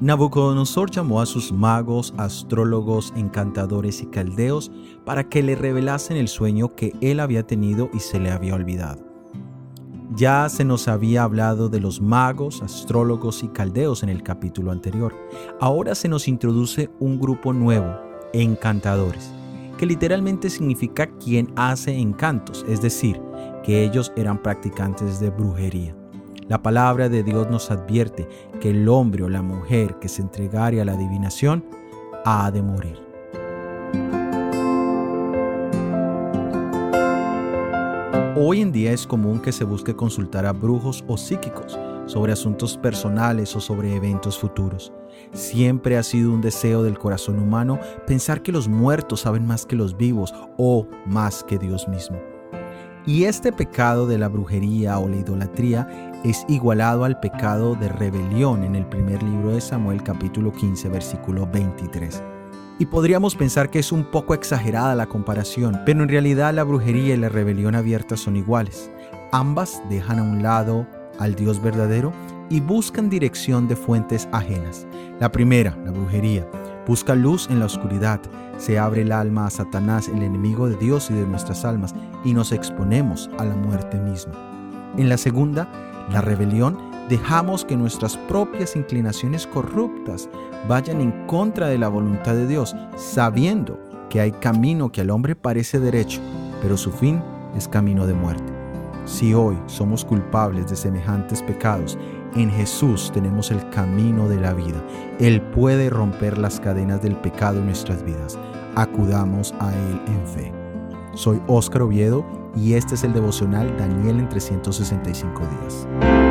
Nabucodonosor llamó a sus magos, astrólogos, encantadores y caldeos para que le revelasen el sueño que él había tenido y se le había olvidado. Ya se nos había hablado de los magos, astrólogos y caldeos en el capítulo anterior. Ahora se nos introduce un grupo nuevo, encantadores, que literalmente significa quien hace encantos, es decir, que ellos eran practicantes de brujería. La palabra de Dios nos advierte que el hombre o la mujer que se entregare a la adivinación ha de morir. Hoy en día es común que se busque consultar a brujos o psíquicos sobre asuntos personales o sobre eventos futuros. Siempre ha sido un deseo del corazón humano pensar que los muertos saben más que los vivos o más que Dios mismo. Y este pecado de la brujería o la idolatría es igualado al pecado de rebelión en el primer libro de Samuel capítulo 15 versículo 23. Y podríamos pensar que es un poco exagerada la comparación, pero en realidad la brujería y la rebelión abierta son iguales. Ambas dejan a un lado al Dios verdadero y buscan dirección de fuentes ajenas. La primera, la brujería, busca luz en la oscuridad, se abre el alma a Satanás, el enemigo de Dios y de nuestras almas, y nos exponemos a la muerte misma. En la segunda, la rebelión, dejamos que nuestras propias inclinaciones corruptas vayan en contra de la voluntad de Dios, sabiendo que hay camino que al hombre parece derecho, pero su fin es camino de muerte. Si hoy somos culpables de semejantes pecados, en Jesús tenemos el camino de la vida. Él puede romper las cadenas del pecado en nuestras vidas. Acudamos a Él en fe. Soy Óscar Oviedo y este es el devocional Daniel en 365 días.